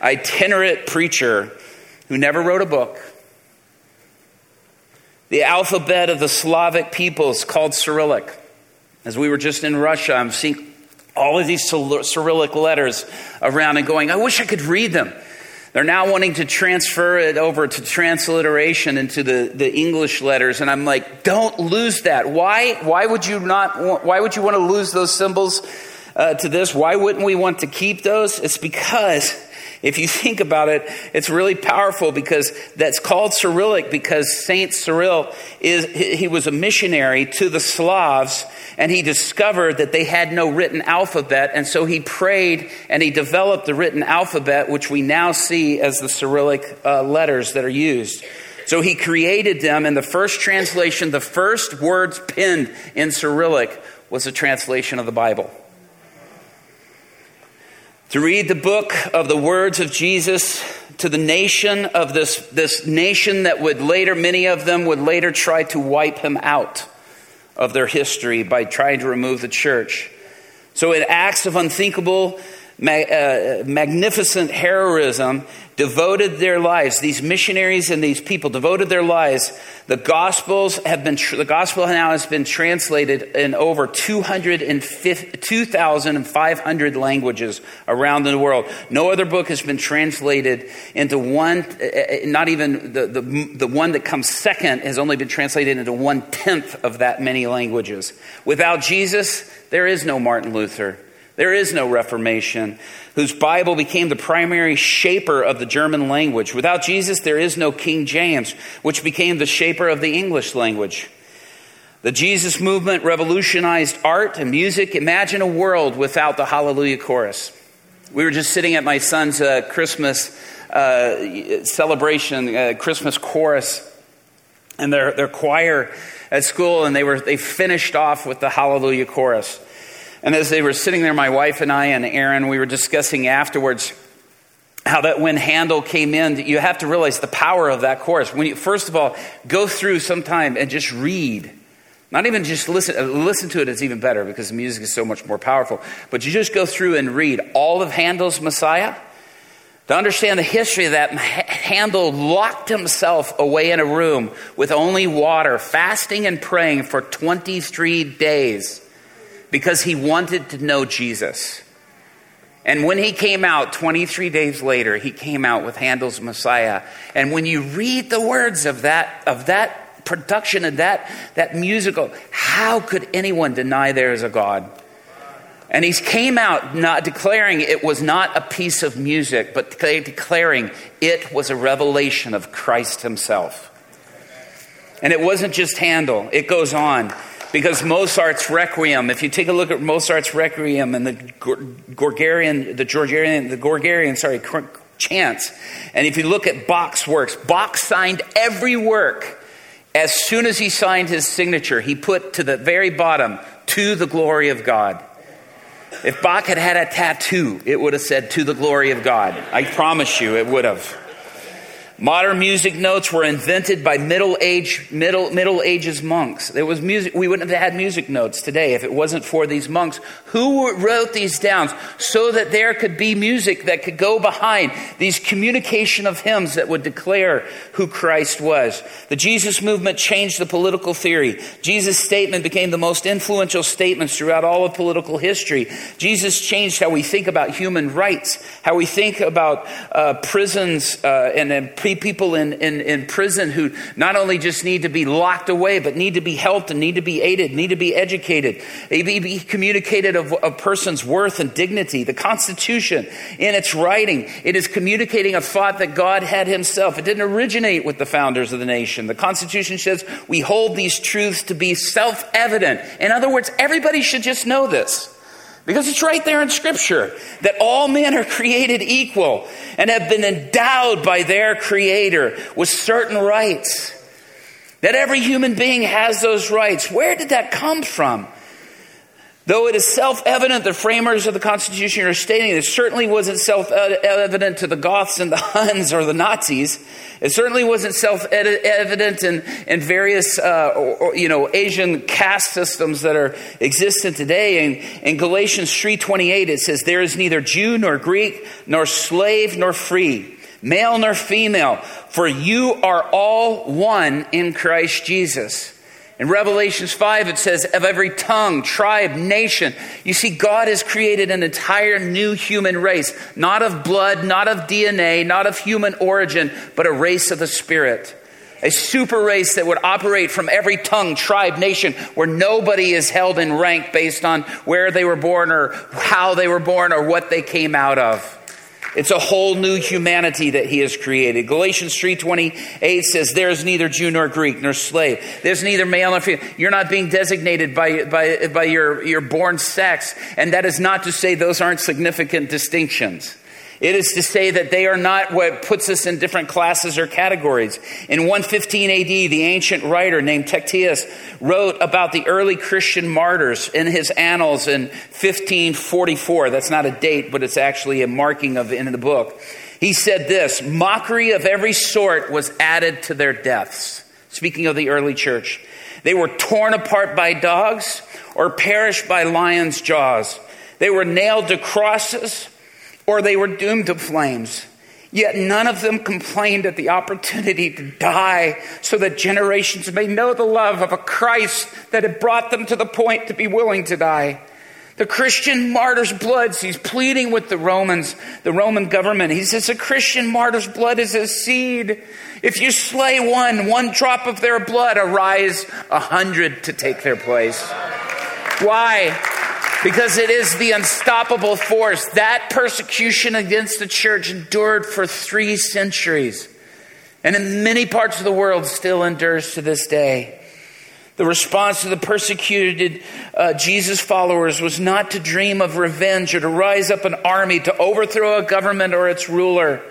itinerant preacher who never wrote a book the alphabet of the Slavic peoples called Cyrillic. As we were just in Russia, I'm seeing all of these Cyrillic letters around and going, I wish I could read them. They're now wanting to transfer it over to transliteration into the, the English letters. And I'm like, don't lose that. Why, why would you not, why would you want to lose those symbols uh, to this? Why wouldn't we want to keep those? It's because if you think about it, it's really powerful because that's called Cyrillic because Saint Cyril is, he was a missionary to the Slavs and he discovered that they had no written alphabet. And so he prayed and he developed the written alphabet, which we now see as the Cyrillic uh, letters that are used. So he created them, and the first translation, the first words penned in Cyrillic, was a translation of the Bible to read the book of the words of Jesus to the nation of this, this nation that would later, many of them would later try to wipe him out of their history by trying to remove the church. So, in acts of unthinkable uh, magnificent heroism devoted their lives these missionaries and these people devoted their lives the gospels have been the gospel now has been translated in over 2500 languages around the world. No other book has been translated into one uh, uh, not even the, the, the one that comes second has only been translated into one tenth of that many languages. Without jesus there is no martin luther there is no Reformation, whose Bible became the primary shaper of the German language. Without Jesus, there is no King James, which became the shaper of the English language. The Jesus movement revolutionized art and music. Imagine a world without the Hallelujah chorus. We were just sitting at my son's uh, Christmas uh, celebration, uh, Christmas chorus, and their, their choir at school, and they, were, they finished off with the Hallelujah chorus. And as they were sitting there, my wife and I and Aaron, we were discussing afterwards how that when Handel came in, you have to realize the power of that chorus. When you, first of all, go through some time and just read. Not even just listen, uh, listen to it; it is even better because the music is so much more powerful. But you just go through and read all of Handel's Messiah. To understand the history of that, Handel locked himself away in a room with only water, fasting and praying for 23 days because he wanted to know Jesus. And when he came out 23 days later, he came out with Handel's Messiah. And when you read the words of that, of that production and that, that musical, how could anyone deny there is a God? And he came out not declaring it was not a piece of music, but declaring it was a revelation of Christ himself. And it wasn't just Handel, it goes on because Mozart's Requiem, if you take a look at Mozart's Requiem and the Gorgarian, the Georgian, the Gorgarian, sorry, chants, and if you look at Bach's works, Bach signed every work. As soon as he signed his signature, he put to the very bottom, to the glory of God. If Bach had had a tattoo, it would have said, to the glory of God. I promise you, it would have. Modern music notes were invented by middle age middle middle ages monks. There was music we wouldn't have had music notes today if it wasn't for these monks who wrote these down so that there could be music that could go behind these communication of hymns that would declare who Christ was. The Jesus movement changed the political theory. Jesus' statement became the most influential statements throughout all of political history. Jesus changed how we think about human rights, how we think about uh, prisons uh, and, and people in, in, in prison who not only just need to be locked away, but need to be helped and need to be aided, need to be educated. Be communicated of a person's worth and dignity. The Constitution, in its writing, it is communicating a thought that God had himself. It didn't originate with the founders of the nation. The Constitution says we hold these truths to be self evident. In other words, everybody should just know this. Because it's right there in Scripture that all men are created equal and have been endowed by their Creator with certain rights. That every human being has those rights. Where did that come from? Though it is self evident the framers of the Constitution are stating it certainly wasn't self evident to the Goths and the Huns or the Nazis. It certainly wasn't self evident in, in various uh, or, you know, Asian caste systems that are existent today. In, in Galatians 3.28 it says, There is neither Jew nor Greek, nor slave nor free, male nor female, for you are all one in Christ Jesus. In Revelations 5, it says, of every tongue, tribe, nation. You see, God has created an entire new human race, not of blood, not of DNA, not of human origin, but a race of the Spirit. A super race that would operate from every tongue, tribe, nation, where nobody is held in rank based on where they were born or how they were born or what they came out of. It's a whole new humanity that he has created. Galatians 3:28 says there's neither Jew nor Greek nor slave. There's neither male nor female. You're not being designated by, by, by your, your born sex. And that is not to say those aren't significant distinctions. It is to say that they are not what puts us in different classes or categories. In 115 AD, the ancient writer named Tacitus wrote about the early Christian martyrs in his annals in 1544. That's not a date, but it's actually a marking of in the book. He said this mockery of every sort was added to their deaths. Speaking of the early church, they were torn apart by dogs or perished by lions' jaws. They were nailed to crosses or they were doomed to flames. Yet none of them complained at the opportunity to die so that generations may know the love of a Christ that had brought them to the point to be willing to die. The Christian martyr's blood, he's pleading with the Romans, the Roman government. He says, A Christian martyr's blood is a seed. If you slay one, one drop of their blood, arise a hundred to take their place. Why? Because it is the unstoppable force. That persecution against the church endured for three centuries. And in many parts of the world still endures to this day. The response to the persecuted uh, Jesus followers was not to dream of revenge or to rise up an army to overthrow a government or its ruler,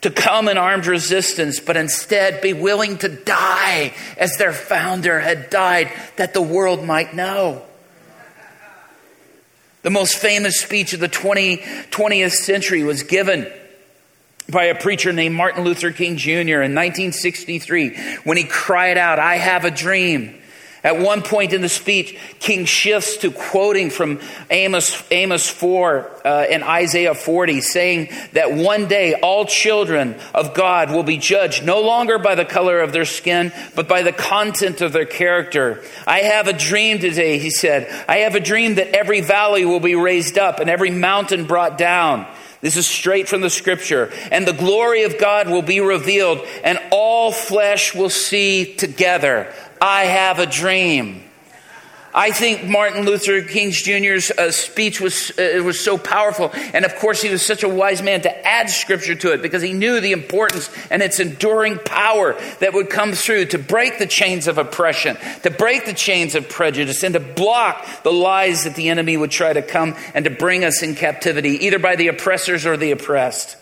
to come in armed resistance, but instead be willing to die as their founder had died that the world might know. The most famous speech of the 20, 20th century was given by a preacher named Martin Luther King Jr. in 1963 when he cried out, I have a dream. At one point in the speech, King shifts to quoting from Amos, Amos 4 uh, and Isaiah 40, saying that one day all children of God will be judged no longer by the color of their skin, but by the content of their character. I have a dream today, he said. I have a dream that every valley will be raised up and every mountain brought down. This is straight from the scripture. And the glory of God will be revealed, and all flesh will see together. I have a dream. I think Martin Luther King Jr.'s uh, speech was, uh, was so powerful. And of course, he was such a wise man to add scripture to it because he knew the importance and its enduring power that would come through to break the chains of oppression, to break the chains of prejudice, and to block the lies that the enemy would try to come and to bring us in captivity, either by the oppressors or the oppressed.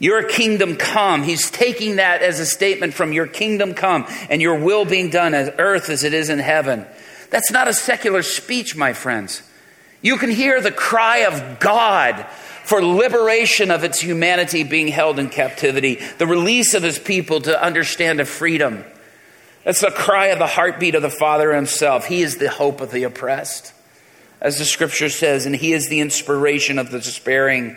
Your kingdom come. He's taking that as a statement from your kingdom come and your will being done as earth as it is in heaven. That's not a secular speech, my friends. You can hear the cry of God for liberation of its humanity being held in captivity, the release of his people to understand a freedom. That's the cry of the heartbeat of the Father himself. He is the hope of the oppressed, as the scripture says, and he is the inspiration of the despairing.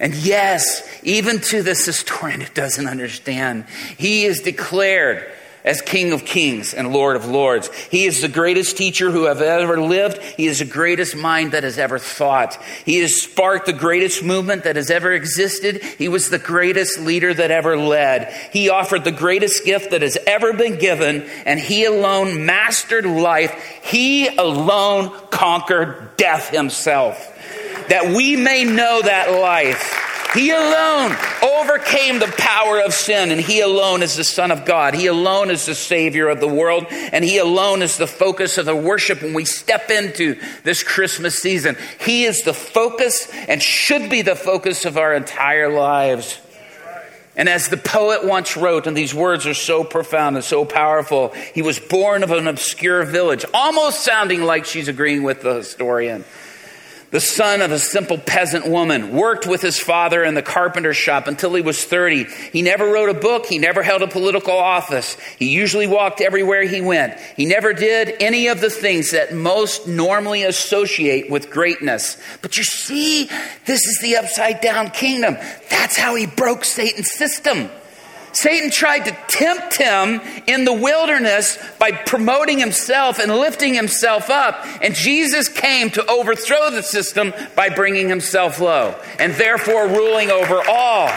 And yes, even to this historian who doesn't understand, he is declared as King of Kings and Lord of Lords. He is the greatest teacher who have ever lived. He is the greatest mind that has ever thought. He has sparked the greatest movement that has ever existed. He was the greatest leader that ever led. He offered the greatest gift that has ever been given, and he alone mastered life. He alone conquered death himself that we may know that life. He alone overcame the power of sin, and He alone is the Son of God. He alone is the Savior of the world, and He alone is the focus of the worship when we step into this Christmas season. He is the focus and should be the focus of our entire lives. And as the poet once wrote, and these words are so profound and so powerful, he was born of an obscure village, almost sounding like she's agreeing with the historian the son of a simple peasant woman, worked with his father in the carpenter shop until he was 30. He never wrote a book. He never held a political office. He usually walked everywhere he went. He never did any of the things that most normally associate with greatness. But you see, this is the upside down kingdom. That's how he broke Satan's system. Satan tried to tempt him in the wilderness by promoting himself and lifting himself up. And Jesus came to overthrow the system by bringing himself low and therefore ruling over all.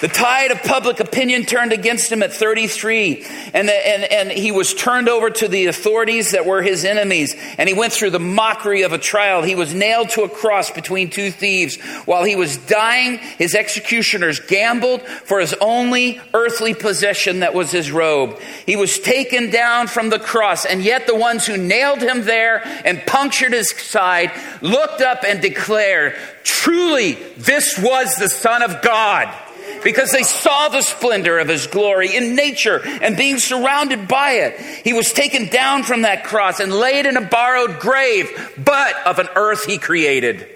The tide of public opinion turned against him at 33, and, the, and, and he was turned over to the authorities that were his enemies, and he went through the mockery of a trial. He was nailed to a cross between two thieves. While he was dying, his executioners gambled for his only earthly possession that was his robe. He was taken down from the cross, and yet the ones who nailed him there and punctured his side looked up and declared, Truly, this was the Son of God because they saw the splendor of his glory in nature and being surrounded by it. He was taken down from that cross and laid in a borrowed grave, but of an earth he created.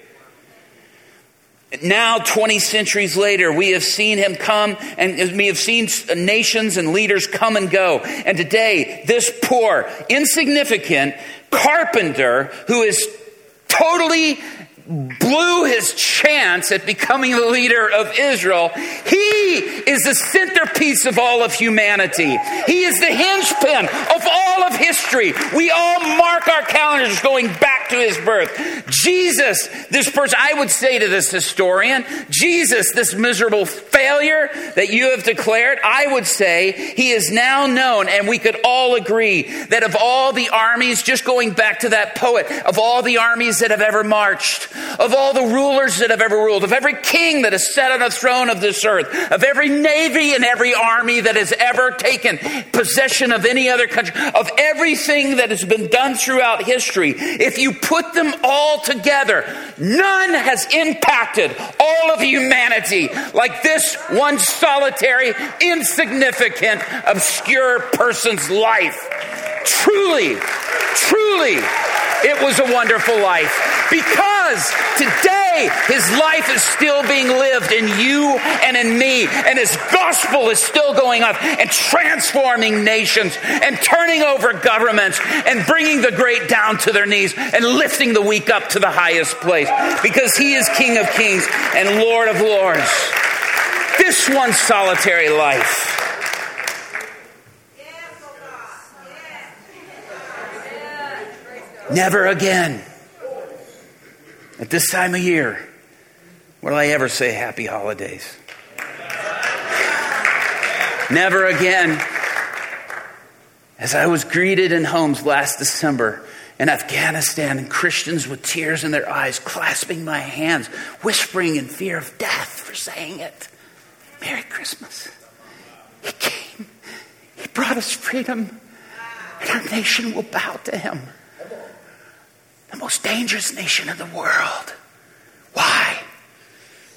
Now, 20 centuries later, we have seen him come and we have seen uh, nations and leaders come and go. And today, this poor, insignificant carpenter who is totally blew his chance at becoming the leader of Israel, he is the centerpiece of all of humanity. He is the hinge pin of all of history. We all mark our calendars going back to his birth. Jesus, this person, I would say to this historian, Jesus, this miserable failure that you have declared, I would say he is now known, and we could all agree that of all the armies, just going back to that poet, of all the armies that have ever marched, of all the rulers that have ever ruled, of every king that has sat on a throne of this earth, of every navy and every army that has ever taken possession of any other country, of everything that has been done throughout history, if you put them all together, none has impacted all of humanity like this one solitary, insignificant, obscure person's life. Truly, truly, it was a wonderful life because today his life is still being lived in you and in me, and his gospel is still going up and transforming nations and turning over governments and bringing the great down to their knees and lifting the weak up to the highest place because he is King of kings and Lord of lords. This one solitary life. Never again. At this time of year, will I ever say happy holidays? Never again. As I was greeted in homes last December in Afghanistan, and Christians with tears in their eyes, clasping my hands, whispering in fear of death for saying it. Merry Christmas. He came, He brought us freedom, and our nation will bow to Him most dangerous nation in the world. Why?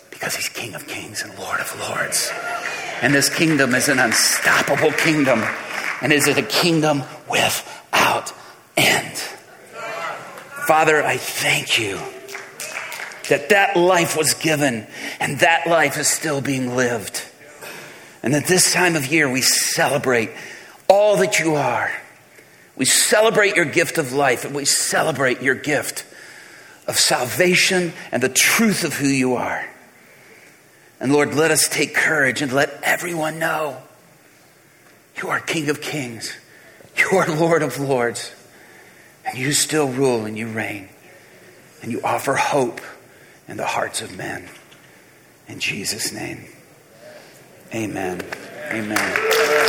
Because he's King of Kings and Lord of Lords. And this kingdom is an unstoppable kingdom. And is it a kingdom without end? Father, I thank you that that life was given and that life is still being lived. And at this time of year, we celebrate all that you are we celebrate your gift of life and we celebrate your gift of salvation and the truth of who you are. And Lord, let us take courage and let everyone know you are King of Kings, you are Lord of Lords, and you still rule and you reign, and you offer hope in the hearts of men. In Jesus' name, amen. Amen.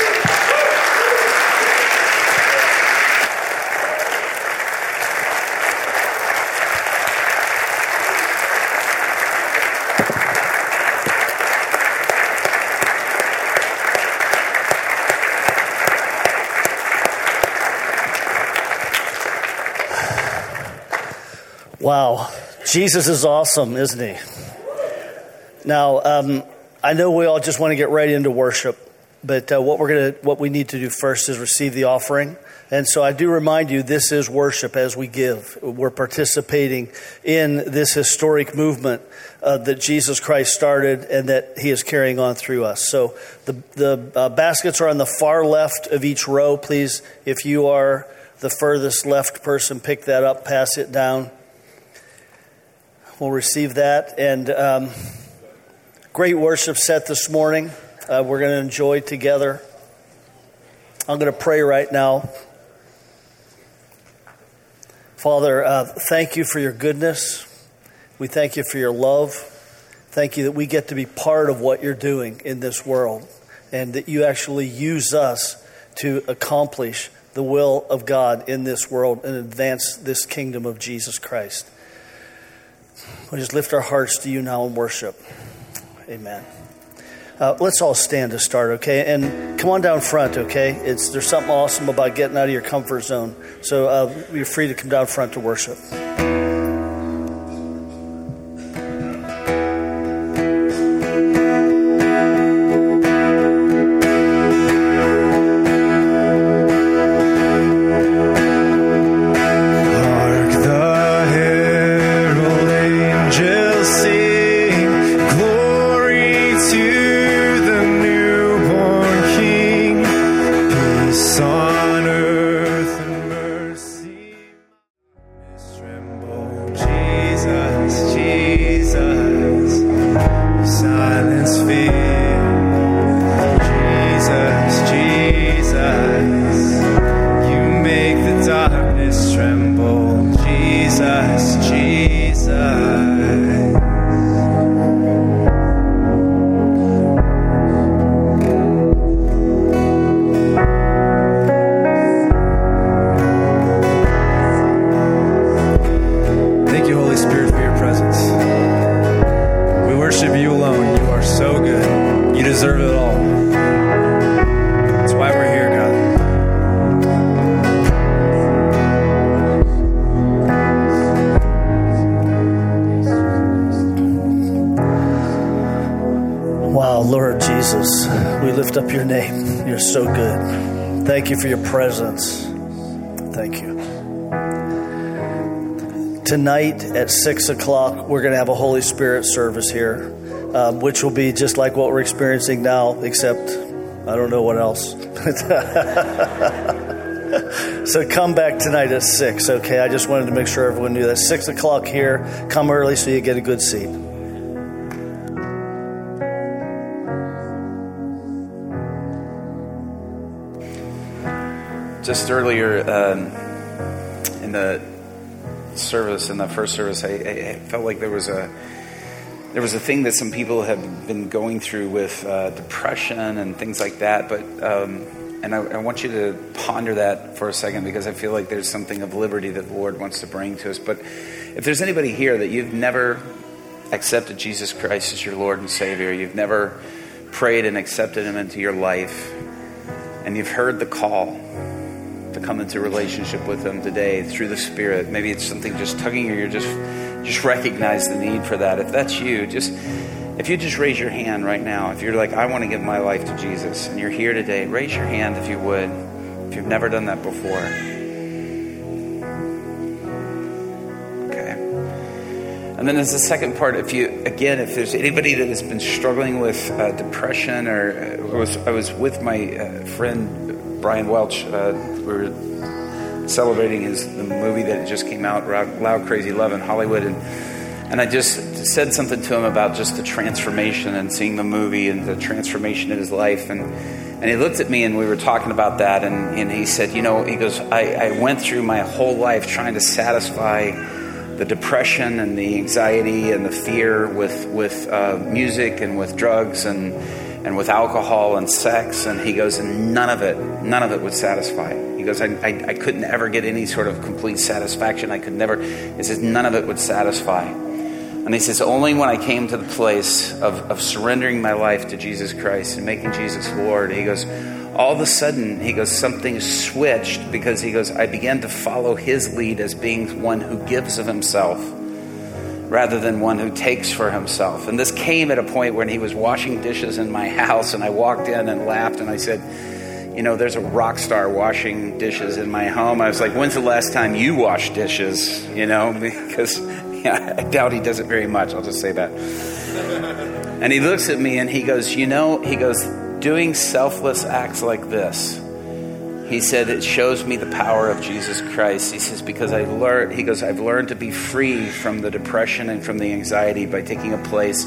Wow. Jesus is awesome, isn't he? Now, um, I know we all just want to get right into worship, but uh, what we're gonna, what we need to do first is receive the offering. And so I do remind you, this is worship as we give. We're participating in this historic movement uh, that Jesus Christ started and that He is carrying on through us. So the the uh, baskets are on the far left of each row. Please, if you are the furthest left person, pick that up, pass it down. We'll receive that. And um, great worship set this morning. Uh, we're going to enjoy together. I'm going to pray right now. Father, uh, thank you for your goodness. We thank you for your love. Thank you that we get to be part of what you're doing in this world and that you actually use us to accomplish the will of God in this world and advance this kingdom of Jesus Christ. We'll just lift our hearts to you now in worship. Amen. Uh, let's all stand to start, okay? And come on down front, okay? It's there's something awesome about getting out of your comfort zone. So uh, you're free to come down front to worship. Lift up your name. You're so good. Thank you for your presence. Thank you. Tonight at 6 o'clock, we're going to have a Holy Spirit service here, um, which will be just like what we're experiencing now, except I don't know what else. so come back tonight at 6, okay? I just wanted to make sure everyone knew that. 6 o'clock here. Come early so you get a good seat. Just earlier um, in the service, in the first service, I, I, felt like there was a there was a thing that some people have been going through with uh, depression and things like that. But um, and I, I, want you to ponder that for a second because I feel like there's something of liberty that the Lord wants to bring to us. But if there's anybody here that you've never accepted Jesus Christ as your Lord and Savior, you've never prayed and accepted Him into your life, and you've heard the call to come into relationship with Him today through the Spirit. Maybe it's something just tugging or you're just just recognize the need for that. If that's you, just if you just raise your hand right now, if you're like, I want to give my life to Jesus, and you're here today, raise your hand if you would. If you've never done that before. Okay. And then there's the second part. If you, again, if there's anybody that has been struggling with uh, depression, or uh, was, I was with my uh, friend Brian Welch. Uh, we were celebrating his the movie that just came out, Loud Krazy Love in Hollywood, and and I just said something to him about just the transformation and seeing the movie and the transformation in his life, and and he looked at me and we were talking about that, and, and he said, you know, he goes, I, I went through my whole life trying to satisfy the depression and the anxiety and the fear with with uh, music and with drugs and and with alcohol and sex. And he goes, and none of it, none of it would satisfy. He goes, I, I, I couldn't ever get any sort of complete satisfaction. I could never, he says, none of it would satisfy. And he says, only when I came to the place of, of surrendering my life to Jesus Christ and making Jesus Lord, he goes, all of a sudden, he goes, something switched because he goes, I began to follow his lead as being one who gives of himself rather than one who takes for himself. And this came at a point when he was washing dishes in my house, and I walked in and laughed, and I said, You know, there's a rock star washing dishes in my home. I was like, When's the last time you washed dishes? You know, because yeah, I doubt he does it very much. I'll just say that. And he looks at me and he goes, You know, he goes, doing selfless acts like this he said, It shows me the power of Jesus Christ. He says, Because I learned, he goes, I've learned to be free from the depression and from the anxiety by taking a place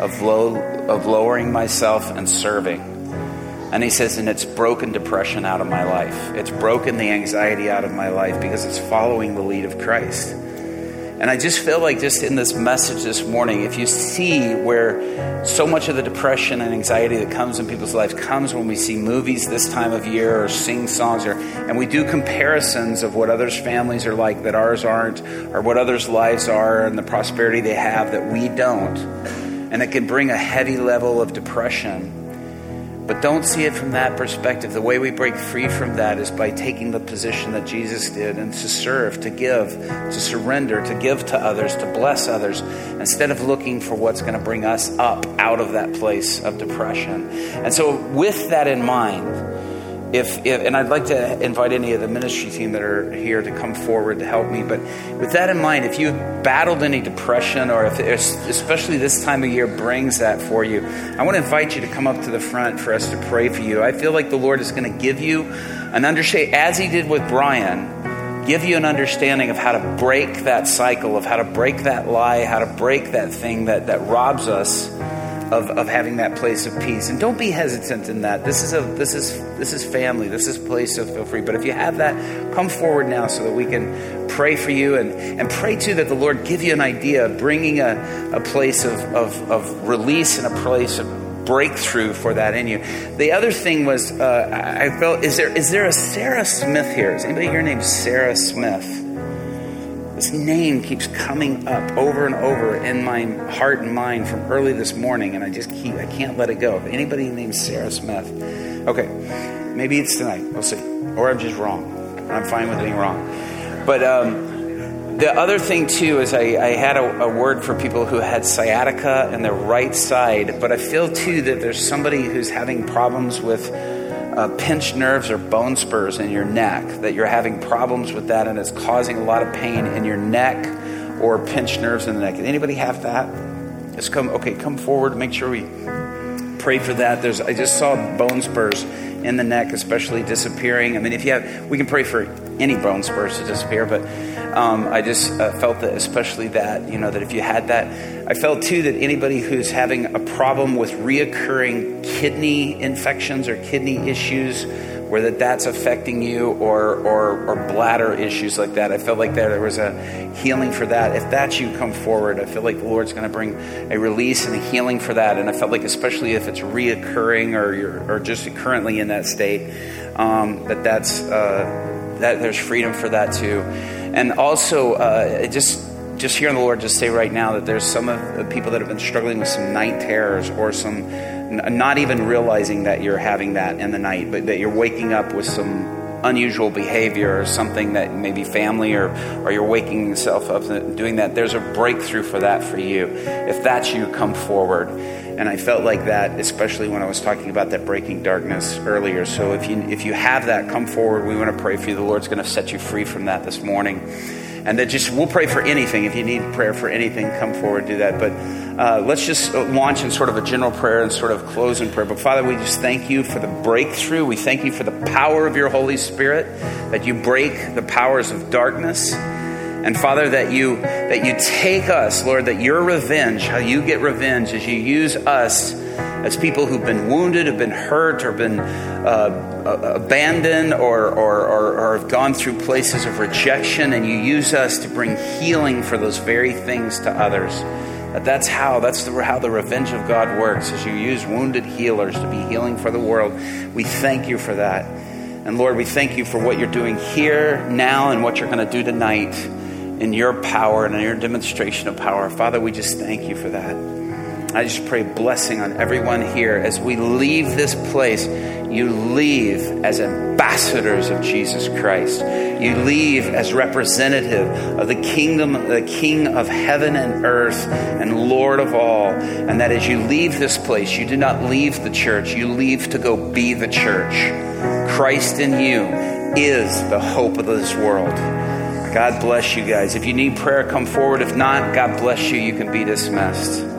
of, low, of lowering myself and serving. And he says, and it's broken depression out of my life. It's broken the anxiety out of my life because it's following the lead of Christ. And I just feel like, just in this message this morning, if you see where so much of the depression and anxiety that comes in people's lives comes when we see movies this time of year or sing songs, or, and we do comparisons of what others' families are like that ours aren't, or what others' lives are and the prosperity they have that we don't. And it can bring a heavy level of depression but don't see it from that perspective. The way we break free from that is by taking the position that Jesus did and to serve, to give, to surrender, to give to others, to bless others, instead of looking for what's going to bring us up out of that place of depression. And so, with that in mind, if, if, and I'd like to invite any of the ministry team that are here to come forward to help me. But with that in mind, if you've battled any depression, or if especially this time of year brings that for you, I want to invite you to come up to the front for us to pray for you. I feel like the Lord is going to give you an understanding, as He did with Brian, give you an understanding of how to break that cycle, of how to break that lie, how to break that thing that, that robs us of, of having that place of peace. And don't be hesitant in that. This is a this is this is family. This is a place to feel free. But if you have that, come forward now so that we can pray for you and, and pray too that the Lord give you an idea of bringing a, a place of, of, of release and a place of breakthrough for that in you. The other thing was uh, I felt is there is there a Sarah Smith here? Is anybody here named Sarah Smith? This name keeps coming up over and over in my heart and mind from early this morning, and I just keep, I can't let it go. Anybody named Sarah Smith, okay, maybe it's tonight. We'll see. Or I'm just wrong. I'm fine with being wrong. But um, the other thing too is I, I had a, a, word for people who had sciatica in their right side, but I feel too that there's somebody who's having problems with uh, pinched nerves or bone spurs in your neck, that you're having problems with that and it's causing a lot of pain in your neck or pinched nerves in the neck. Anybody have that? Just come, okay, come forward. Make sure we pray for that. There's, I just saw bone spurs in the neck, especially disappearing. I mean, if you have, we can pray for any bone spurs to disappear, but um, I just uh, felt that, especially that, you know, that if you had that, I felt too that anybody who's having a problem with reoccurring kidney infections or kidney issues, where that that's affecting you or, or, or bladder issues like that. I felt like there, there was a healing for that. If that's you, come forward. I feel like the Lord's going to bring a release and a healing for that. And I felt like, especially if it's reoccurring or you're or just currently in that state, um, that that's uh, that there's freedom for that too. And also, uh, just just hearing the Lord just say right now that there's some of the people that have been struggling with some night terrors or some not even realizing that you're having that in the night, but that you're waking up with some unusual behavior or something that maybe family or, or you're waking yourself up doing that, there's a breakthrough for that for you. If that's you, come forward. And I felt like that, especially when I was talking about that breaking darkness earlier. So if you if you have that, come forward. We want to pray for you. The Lord's going to set you free from that this morning and that just we'll pray for anything. If you need prayer for anything, come forward, do that. But uh, let's just launch in sort of a general prayer and sort of close in prayer. But Father, we just thank you for the breakthrough. We thank you for the power of your Holy Spirit that you break the powers of darkness. And Father, that you that you take us, Lord, that your revenge, how you get revenge, is you use us as people who've been wounded, have been hurt, or been uh, abandoned, or, or, or, or have gone through places of rejection, and you use us to bring healing for those very things to others. That that's how that's the, how the revenge of God works. As you use wounded healers to be healing for the world, we thank you for that. And Lord, we thank you for what you're doing here now and what you're going to do tonight in your power and in your demonstration of power. Father, we just thank you for that. I just pray blessing on everyone here as we leave this place. You leave as ambassadors of Jesus Christ. You leave as representative of the kingdom, the King of heaven and earth and Lord of all. And that as you leave this place, you do not leave the church, you leave to go be the church. Christ in you is the hope of this world. God bless you guys. If you need prayer, come forward. If not, God bless you. You can be dismissed.